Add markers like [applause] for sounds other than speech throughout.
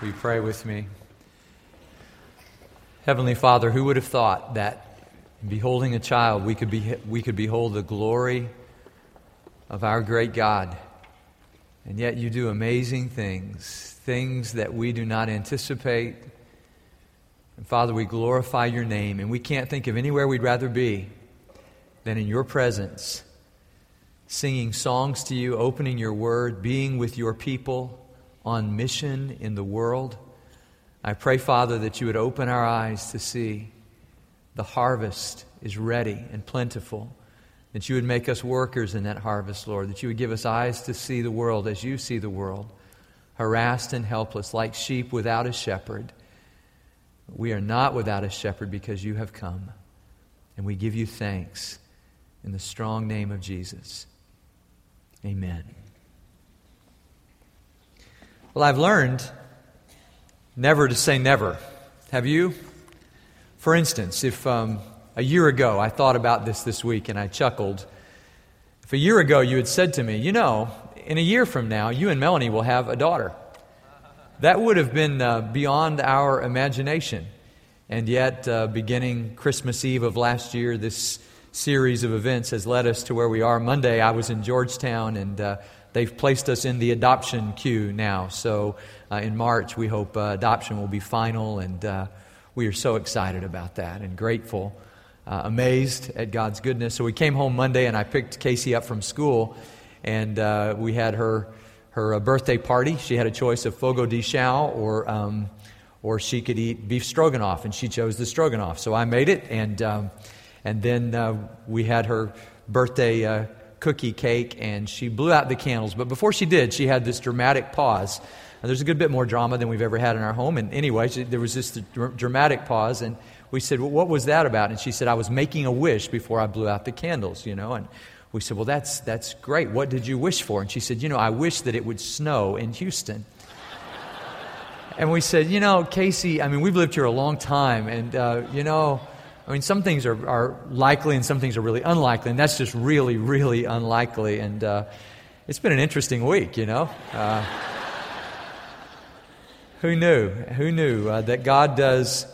You pray with me? Heavenly Father, who would have thought that beholding a child, we could, be, we could behold the glory of our great God? And yet you do amazing things, things that we do not anticipate. And Father, we glorify your name, and we can't think of anywhere we'd rather be than in your presence, singing songs to you, opening your word, being with your people on mission in the world. I pray, Father, that you would open our eyes to see the harvest is ready and plentiful, that you would make us workers in that harvest, Lord, that you would give us eyes to see the world as you see the world, harassed and helpless, like sheep without a shepherd. We are not without a shepherd because you have come, and we give you thanks in the strong name of Jesus. Amen. Well, I've learned never to say never. Have you? For instance, if um, a year ago I thought about this this week and I chuckled, if a year ago you had said to me, you know, in a year from now, you and Melanie will have a daughter, that would have been uh, beyond our imagination. And yet, uh, beginning Christmas Eve of last year, this series of events has led us to where we are. Monday, I was in Georgetown and uh, They've placed us in the adoption queue now. So uh, in March, we hope uh, adoption will be final, and uh, we are so excited about that and grateful, uh, amazed at God's goodness. So we came home Monday, and I picked Casey up from school, and uh, we had her her uh, birthday party. She had a choice of fogo de chão or um, or she could eat beef stroganoff, and she chose the stroganoff. So I made it, and um, and then we had her birthday cookie cake and she blew out the candles. But before she did, she had this dramatic pause. And there's a good bit more drama than we've ever had in our home. And anyway, there was this dramatic pause. And we said, Well, what was that about? And she said, I was making a wish before I blew out the candles, you know. And we said, Well, that's, that's great. What did you wish for? And she said, You know, I wish that it would snow in Houston. [laughs] and we said, You know, Casey, I mean, we've lived here a long time. And, uh, you know, I mean, some things are, are likely and some things are really unlikely, and that's just really, really unlikely. And uh, it's been an interesting week, you know. Uh, who knew? Who knew uh, that God does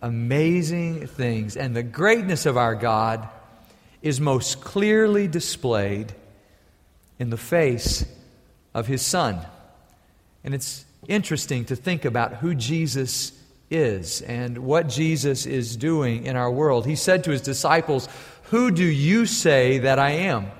amazing things? And the greatness of our God is most clearly displayed in the face of His Son. And it's interesting to think about who Jesus is and what Jesus is doing in our world. He said to his disciples, Who do you say that I am?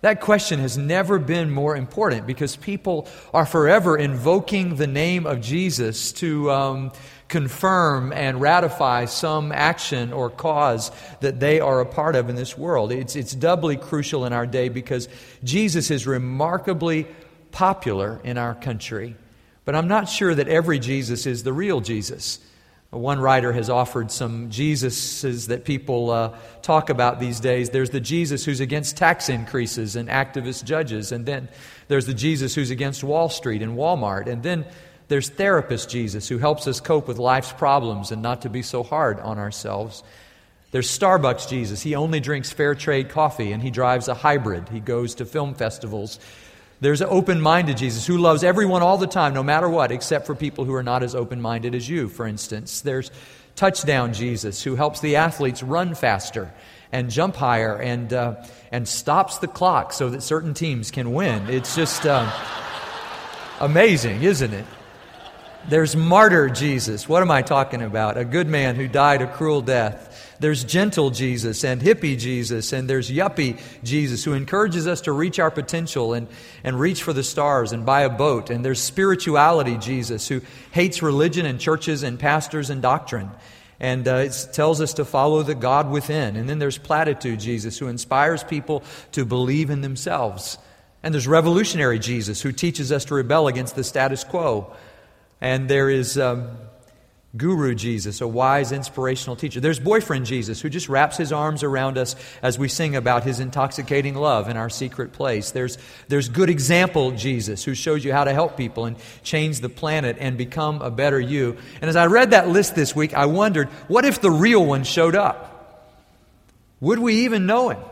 That question has never been more important because people are forever invoking the name of Jesus to um, confirm and ratify some action or cause that they are a part of in this world. It's, it's doubly crucial in our day because Jesus is remarkably popular in our country. But I'm not sure that every Jesus is the real Jesus. One writer has offered some Jesuses that people uh, talk about these days. There's the Jesus who's against tax increases and activist judges, and then there's the Jesus who's against Wall Street and Walmart, and then there's therapist Jesus who helps us cope with life's problems and not to be so hard on ourselves. There's Starbucks Jesus. He only drinks fair trade coffee and he drives a hybrid. He goes to film festivals there's an open minded Jesus who loves everyone all the time, no matter what, except for people who are not as open minded as you, for instance. There's touchdown Jesus who helps the athletes run faster and jump higher and, uh, and stops the clock so that certain teams can win. It's just uh, amazing, isn't it? There's martyr Jesus. What am I talking about? A good man who died a cruel death. There's gentle Jesus and hippie Jesus, and there's yuppie Jesus who encourages us to reach our potential and, and reach for the stars and buy a boat. And there's spirituality Jesus who hates religion and churches and pastors and doctrine. And uh, it tells us to follow the God within. And then there's platitude Jesus who inspires people to believe in themselves. And there's revolutionary Jesus who teaches us to rebel against the status quo. And there is um, Guru Jesus, a wise, inspirational teacher. There's boyfriend Jesus, who just wraps his arms around us as we sing about his intoxicating love in our secret place. There's, there's good example Jesus, who shows you how to help people and change the planet and become a better you. And as I read that list this week, I wondered what if the real one showed up? Would we even know him?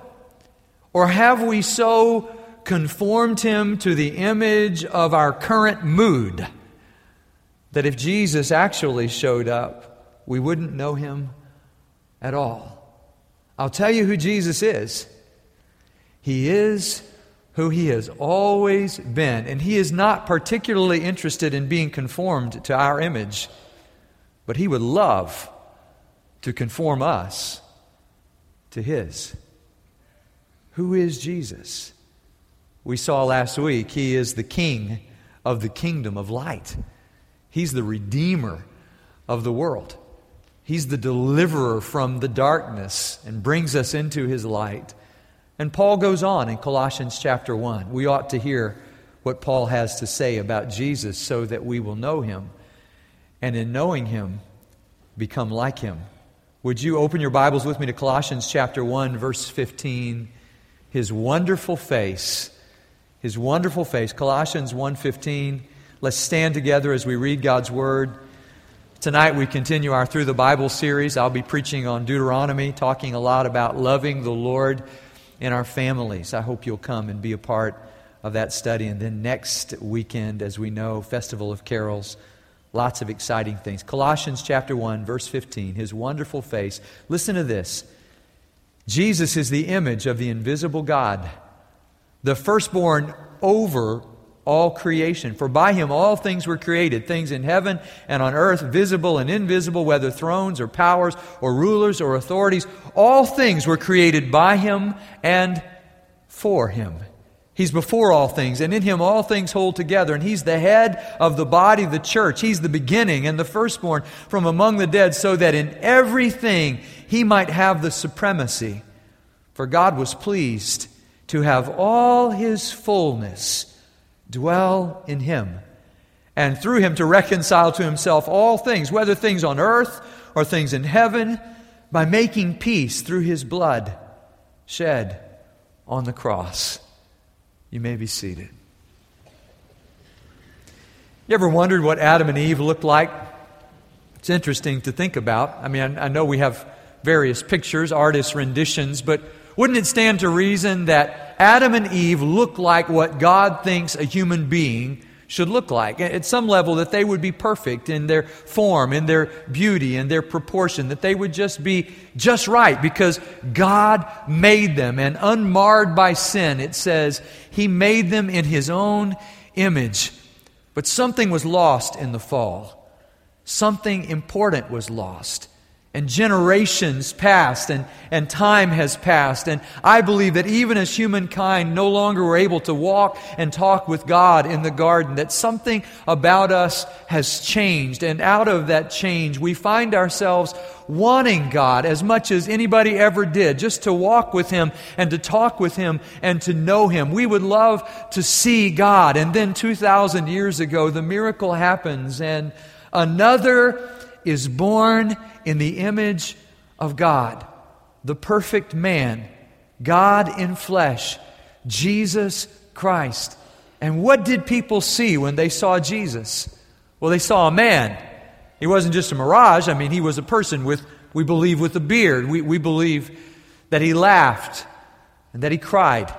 Or have we so conformed him to the image of our current mood? That if Jesus actually showed up, we wouldn't know him at all. I'll tell you who Jesus is. He is who he has always been, and he is not particularly interested in being conformed to our image, but he would love to conform us to his. Who is Jesus? We saw last week he is the king of the kingdom of light. He's the redeemer of the world. He's the deliverer from the darkness and brings us into his light. And Paul goes on in Colossians chapter 1. We ought to hear what Paul has to say about Jesus so that we will know him. And in knowing him, become like him. Would you open your Bibles with me to Colossians chapter 1, verse 15? His wonderful face. His wonderful face. Colossians 1:15. Let's stand together as we read God's word. Tonight we continue our Through the Bible series. I'll be preaching on Deuteronomy, talking a lot about loving the Lord in our families. I hope you'll come and be a part of that study. And then next weekend, as we know, Festival of Carols. Lots of exciting things. Colossians chapter 1, verse 15, his wonderful face. Listen to this Jesus is the image of the invisible God, the firstborn over all creation. For by him all things were created, things in heaven and on earth, visible and invisible, whether thrones or powers or rulers or authorities. All things were created by him and for him. He's before all things, and in him all things hold together. And he's the head of the body of the church. He's the beginning and the firstborn from among the dead, so that in everything he might have the supremacy. For God was pleased to have all his fullness dwell in him, and through him to reconcile to himself all things, whether things on earth or things in heaven, by making peace through his blood shed on the cross. You may be seated. You ever wondered what Adam and Eve looked like? It's interesting to think about. I mean, I know we have various pictures, artists' renditions, but wouldn't it stand to reason that Adam and Eve look like what God thinks a human being should look like. At some level, that they would be perfect in their form, in their beauty, in their proportion, that they would just be just right because God made them. And unmarred by sin, it says, He made them in His own image. But something was lost in the fall. Something important was lost and generations passed and, and time has passed. And I believe that even as humankind no longer were able to walk and talk with God in the garden, that something about us has changed. And out of that change, we find ourselves wanting God as much as anybody ever did, just to walk with Him and to talk with Him and to know Him. We would love to see God. And then 2,000 years ago, the miracle happens and another is born in the image of God, the perfect man, God in flesh, Jesus Christ. And what did people see when they saw Jesus? Well, they saw a man. He wasn't just a mirage. I mean, he was a person with, we believe, with a beard. We, we believe that he laughed and that he cried.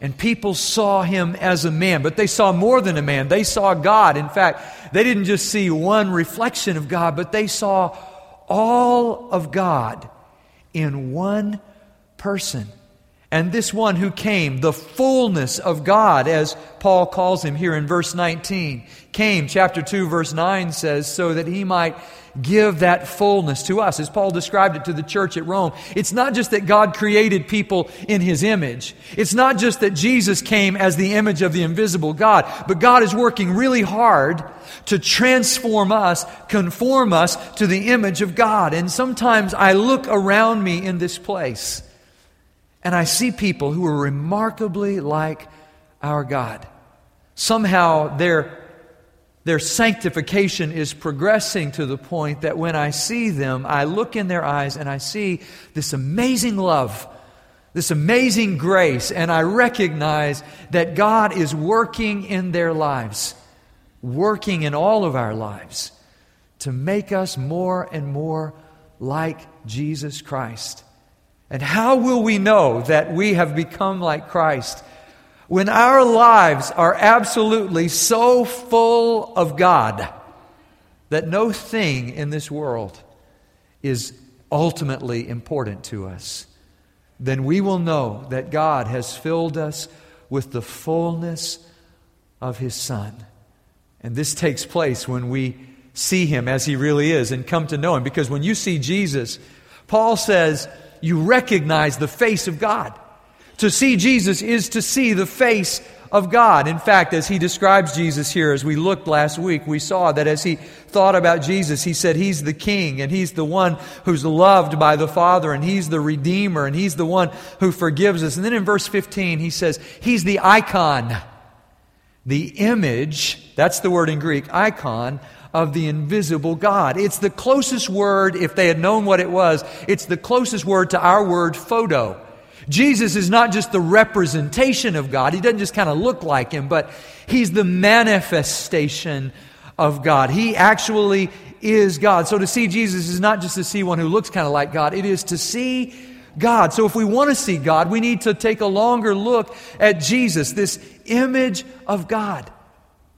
And people saw him as a man, but they saw more than a man. They saw God. In fact, they didn't just see one reflection of God, but they saw all of God in one person. And this one who came, the fullness of God, as Paul calls him here in verse 19, came, chapter 2, verse 9 says, so that he might give that fullness to us. As Paul described it to the church at Rome, it's not just that God created people in his image. It's not just that Jesus came as the image of the invisible God, but God is working really hard to transform us, conform us to the image of God. And sometimes I look around me in this place and I see people who are remarkably like our God. Somehow their their sanctification is progressing to the point that when I see them, I look in their eyes and I see this amazing love, this amazing grace, and I recognize that God is working in their lives, working in all of our lives to make us more and more like Jesus Christ. And how will we know that we have become like Christ? When our lives are absolutely so full of God that no thing in this world is ultimately important to us, then we will know that God has filled us with the fullness of His Son. And this takes place when we see Him as He really is and come to know Him. Because when you see Jesus, Paul says, you recognize the face of God. To see Jesus is to see the face of God. In fact, as he describes Jesus here, as we looked last week, we saw that as he thought about Jesus, he said he's the king and he's the one who's loved by the Father and he's the Redeemer and he's the one who forgives us. And then in verse 15, he says he's the icon, the image, that's the word in Greek, icon of the invisible God. It's the closest word, if they had known what it was, it's the closest word to our word photo. Jesus is not just the representation of God. He doesn't just kind of look like him, but he's the manifestation of God. He actually is God. So to see Jesus is not just to see one who looks kind of like God, it is to see God. So if we want to see God, we need to take a longer look at Jesus, this image of God.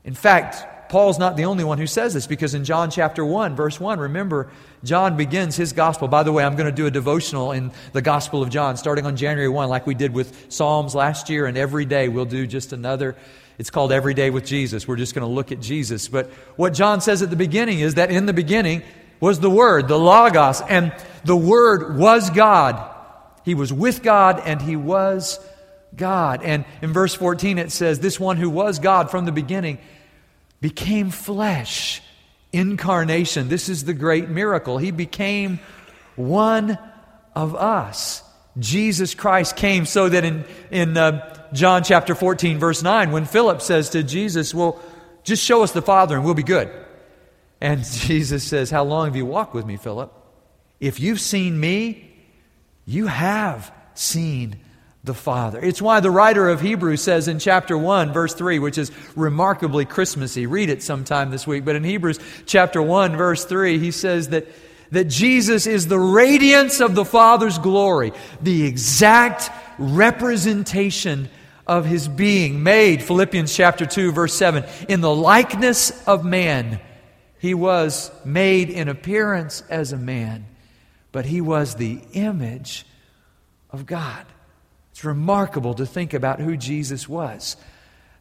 In fact, Paul's not the only one who says this because in John chapter 1, verse 1, remember, John begins his gospel. By the way, I'm going to do a devotional in the Gospel of John starting on January 1, like we did with Psalms last year, and every day we'll do just another. It's called Every Day with Jesus. We're just going to look at Jesus. But what John says at the beginning is that in the beginning was the Word, the Logos, and the Word was God. He was with God and He was God. And in verse 14 it says, This one who was God from the beginning became flesh. Incarnation. This is the great miracle. He became one of us. Jesus Christ came so that in, in uh, John chapter 14, verse 9, when Philip says to Jesus, Well, just show us the Father and we'll be good. And [laughs] Jesus says, How long have you walked with me, Philip? If you've seen me, you have seen the Father. It's why the writer of Hebrews says in chapter 1, verse 3, which is remarkably Christmassy. Read it sometime this week. But in Hebrews chapter 1, verse 3, he says that, that Jesus is the radiance of the Father's glory, the exact representation of his being, made, Philippians chapter 2, verse 7, in the likeness of man. He was made in appearance as a man, but he was the image of God. It's remarkable to think about who Jesus was.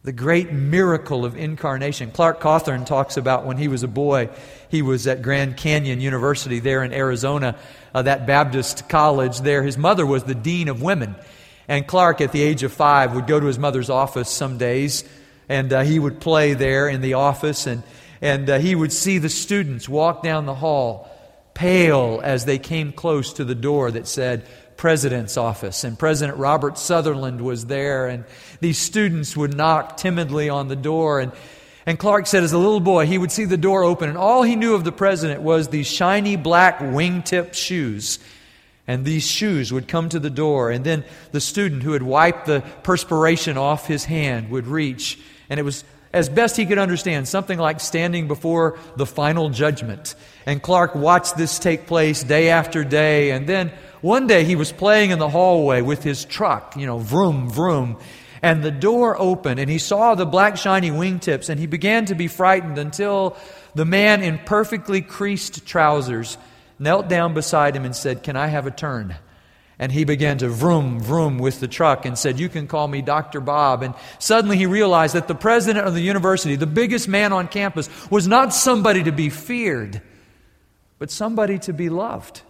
The great miracle of incarnation. Clark Cawthorn talks about when he was a boy, he was at Grand Canyon University there in Arizona, uh, that Baptist college there. His mother was the dean of women. And Clark, at the age of five, would go to his mother's office some days, and uh, he would play there in the office, and, and uh, he would see the students walk down the hall, pale as they came close to the door that said, president's office, and President Robert Sutherland was there, and these students would knock timidly on the door. And, and Clark said, as a little boy, he would see the door open, and all he knew of the president was these shiny black wingtip shoes. And these shoes would come to the door, and then the student who had wiped the perspiration off his hand would reach, and it was as best he could understand, something like standing before the final judgment. And Clark watched this take place day after day, and then one day he was playing in the hallway with his truck, you know, vroom, vroom, and the door opened and he saw the black shiny wingtips and he began to be frightened until the man in perfectly creased trousers knelt down beside him and said, Can I have a turn? And he began to vroom, vroom with the truck and said, You can call me Dr. Bob. And suddenly he realized that the president of the university, the biggest man on campus, was not somebody to be feared, but somebody to be loved.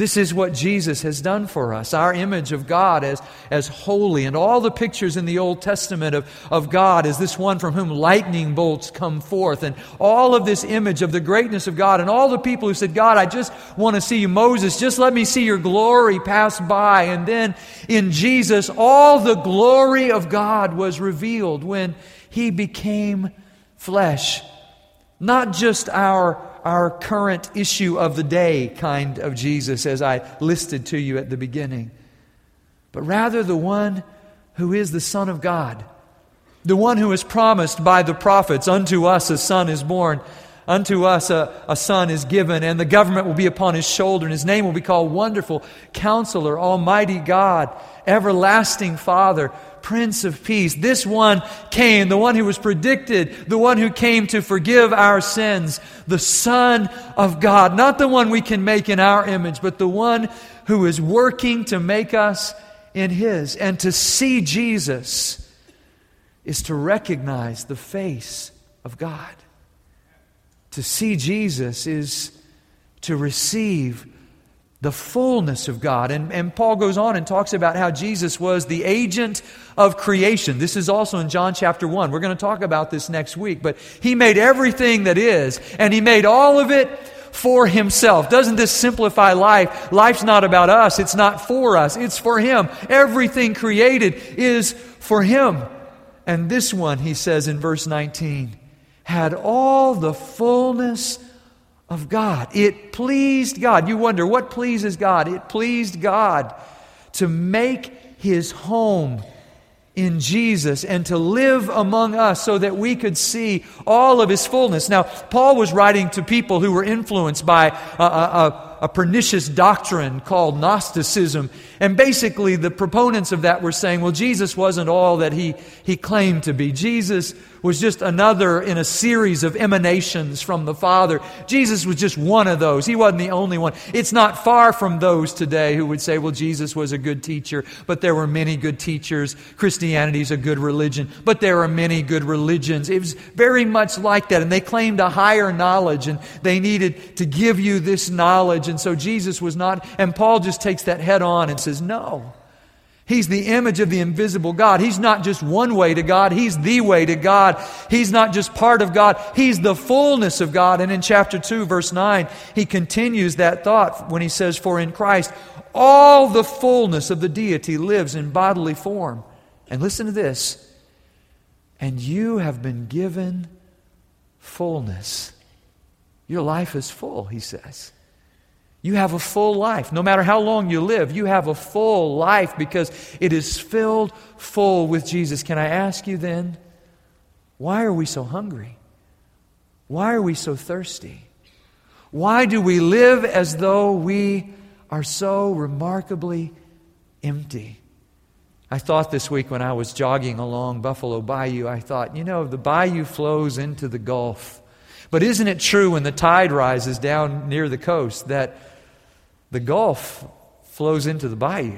This is what Jesus has done for us. Our image of God as, as holy, and all the pictures in the Old Testament of, of God as this one from whom lightning bolts come forth, and all of this image of the greatness of God, and all the people who said, God, I just want to see you. Moses, just let me see your glory pass by. And then in Jesus, all the glory of God was revealed when he became flesh. Not just our our current issue of the day kind of Jesus, as I listed to you at the beginning, but rather the one who is the Son of God, the one who is promised by the prophets, unto us a son is born. Unto us a, a son is given, and the government will be upon his shoulder, and his name will be called Wonderful, Counselor, Almighty God, Everlasting Father, Prince of Peace. This one came, the one who was predicted, the one who came to forgive our sins, the Son of God. Not the one we can make in our image, but the one who is working to make us in His. And to see Jesus is to recognize the face of God. To see Jesus is to receive the fullness of God. And, and Paul goes on and talks about how Jesus was the agent of creation. This is also in John chapter 1. We're going to talk about this next week. But he made everything that is, and he made all of it for himself. Doesn't this simplify life? Life's not about us, it's not for us, it's for him. Everything created is for him. And this one, he says in verse 19, had all the fullness of God. It pleased God. You wonder, what pleases God? It pleased God to make his home in Jesus and to live among us so that we could see all of his fullness. Now, Paul was writing to people who were influenced by a, a, a, pernicious doctrine called Gnosticism. And basically, the proponents of that were saying, well, Jesus wasn't all that he, he claimed to be. Jesus was just another in a series of emanations from the Father. Jesus was just one of those. He wasn't the only one. It's not far from those today who would say, well, Jesus was a good teacher, but there were many good teachers. Christianity is a good religion, but there are many good religions. It was very much like that. And they claimed a higher knowledge and they needed to give you this knowledge. And so Jesus was not, and Paul just takes that head on and says, no. He's the image of the invisible God. He's not just one way to God, He's the way to God. He's not just part of God, He's the fullness of God. And in chapter 2, verse 9, he continues that thought when he says, For in Christ all the fullness of the deity lives in bodily form. And listen to this. And you have been given fullness. Your life is full, he says. You have a full life. No matter how long you live, you have a full life because it is filled full with Jesus. Can I ask you then, why are we so hungry? Why are we so thirsty? Why do we live as though we are so remarkably empty? I thought this week when I was jogging along Buffalo Bayou, I thought, you know, the bayou flows into the Gulf. But isn't it true when the tide rises down near the coast that the Gulf flows into the bayou.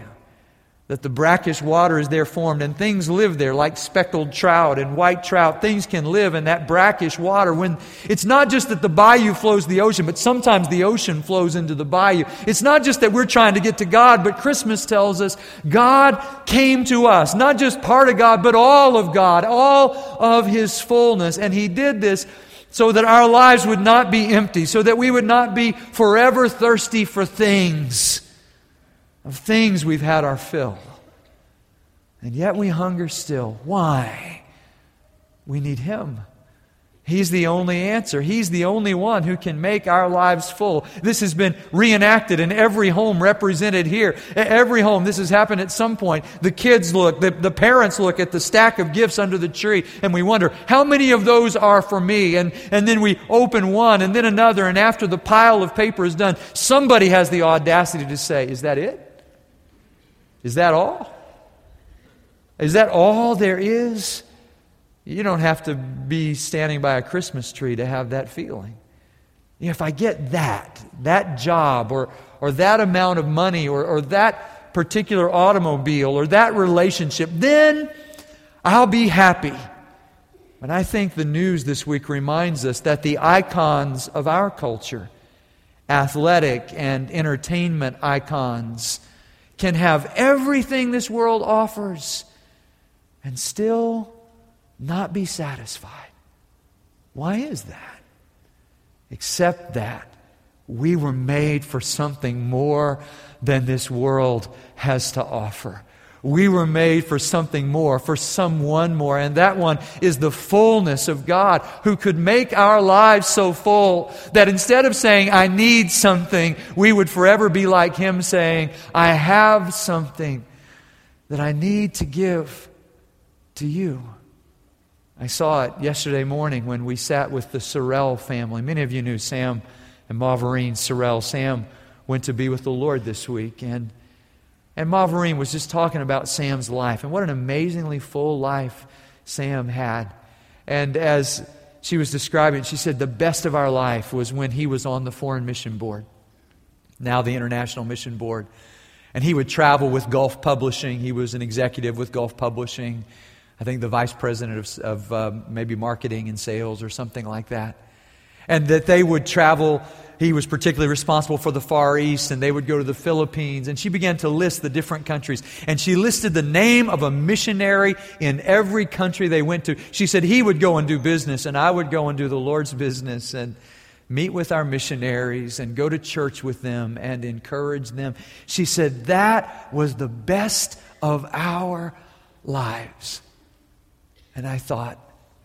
That the brackish water is there formed, and things live there like speckled trout and white trout. Things can live in that brackish water. When it's not just that the bayou flows the ocean, but sometimes the ocean flows into the bayou. It's not just that we're trying to get to God, but Christmas tells us God came to us, not just part of God, but all of God, all of His fullness. And He did this so that our lives would not be empty, so that we would not be forever thirsty for things, of things we've had our fill. And yet we hunger still. Why? We need Him. He's the only answer. He's the only one who can make our lives full. This has been reenacted in every home represented here. Every home, this has happened at some point. The kids look, the, the parents look at the stack of gifts under the tree, and we wonder, how many of those are for me? And, and then we open one, and then another, and after the pile of paper is done, somebody has the audacity to say, Is that it? Is that all? Is that all there is? You don't have to be standing by a Christmas tree to have that feeling. You know, if I get that, that job, or, or that amount of money, or, or that particular automobile, or that relationship, then I'll be happy. And I think the news this week reminds us that the icons of our culture, athletic and entertainment icons, can have everything this world offers and still not be satisfied. Why is that? Except that we were made for something more than this world has to offer. We were made for something more, for someone more, and that one is the fullness of God who could make our lives so full that instead of saying, I need something, we would forever be like Him saying, I have something that I need to give to you. I saw it yesterday morning when we sat with the Sorrell family. Many of you knew Sam and Maureen Sorrell. Sam went to be with the Lord this week, and, and Maureen was just talking about Sam's life and what an amazingly full life Sam had. And as she was describing, she said the best of our life was when he was on the Foreign Mission Board, now the International Mission Board. And he would travel with Gulf Publishing. He was an executive with Gulf Publishing. I think the vice president of, of uh, maybe marketing and sales or something like that. And that they would travel. He was particularly responsible for the Far East, and they would go to the Philippines. And she began to list the different countries. And she listed the name of a missionary in every country they went to. She said he would go and do business, and I would go and do the Lord's business. And meet with our missionaries and go to church with them and encourage them. She said that was the best of our lives. And I thought,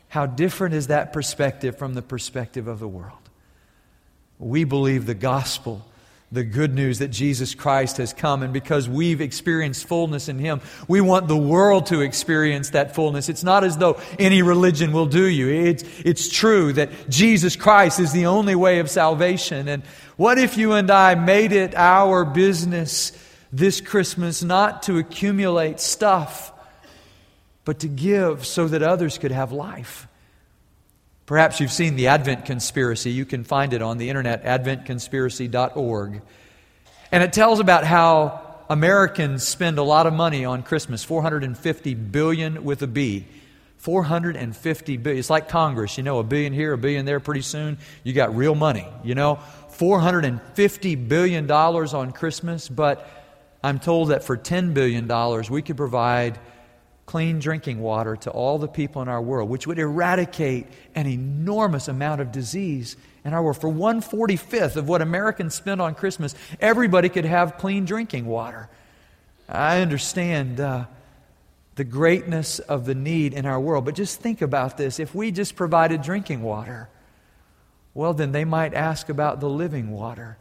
how different is that perspective from the perspective of the world? We believe the gospel the good news that Jesus Christ has come. And because we've experienced fullness in Him, we want the world to experience that fullness. It's not as though any religion will do you. It's, it's true that Jesus Christ is the only way of salvation. And what if you and I made it our business this Christmas not to accumulate stuff, but to give so that others could have life? Perhaps you've seen the Advent Conspiracy. You can find it on the internet, adventconspiracy.org. And it tells about how Americans spend a lot of money on Christmas 450 billion with a B. 450 billion. It's like Congress, you know, a billion here, a billion there. Pretty soon, you got real money, you know. 450 billion dollars on Christmas, but I'm told that for 10 billion dollars, we could provide clean drinking water to all the people in our world, which would eradicate an enormous amount of disease in our world. For 145th of what Americans spend on Christmas, everybody could have clean drinking water. I understand uh, the greatness of the need in our world, but just think about this. If we just provided drinking water, well, then they might ask about the living water,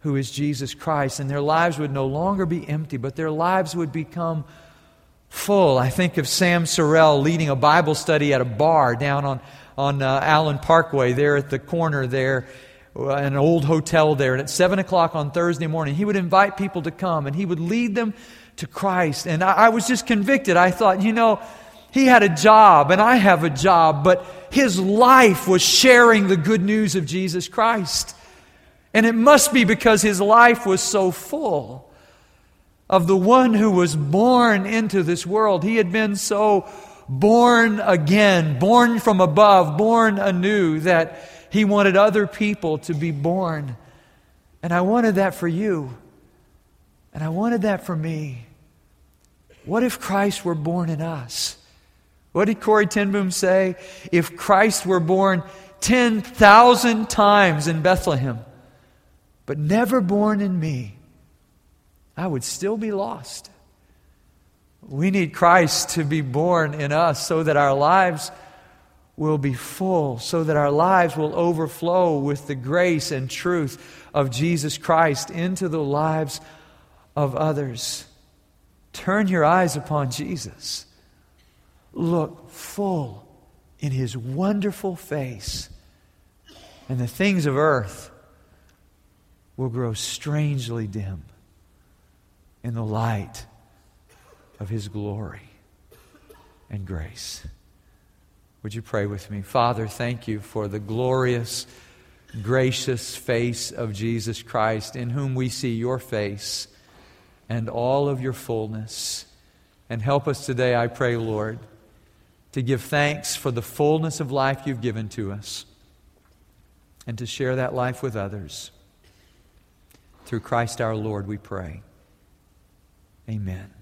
who is Jesus Christ, and their lives would no longer be empty, but their lives would become full. I think of Sam Sorrell leading a Bible study at a bar down on, on uh, Allen Parkway, there at the corner there, uh, an old hotel there. And at 7 o'clock on Thursday morning, he would invite people to come and he would lead them to Christ. And I, I was just convicted. I thought, you know, he had a job and I have a job, but his life was sharing the good news of Jesus Christ. And it must be because his life was so full of the one who was born into this world. He had been so born again, born from above, born anew, that he wanted other people to be born. And I wanted that for you. And I wanted that for me. What if Christ were born in us? What did Corrie ten Boom say? If Christ were born 10,000 times in Bethlehem, but never born in me, I would still be lost. We need Christ to be born in us so that our lives will be full, so that our lives will overflow with the grace and truth of Jesus Christ into the lives of others. Turn your eyes upon Jesus. Look full in his wonderful face, and the things of earth will grow strangely dim in the light of His glory and grace. Would you pray with me? Father, thank you for the glorious, gracious face of Jesus Christ, in whom we see your face and all of your fullness. And help us today, I pray, Lord, to give thanks for the fullness of life you've given to us and to share that life with others. Through Christ our Lord, we pray. Amen.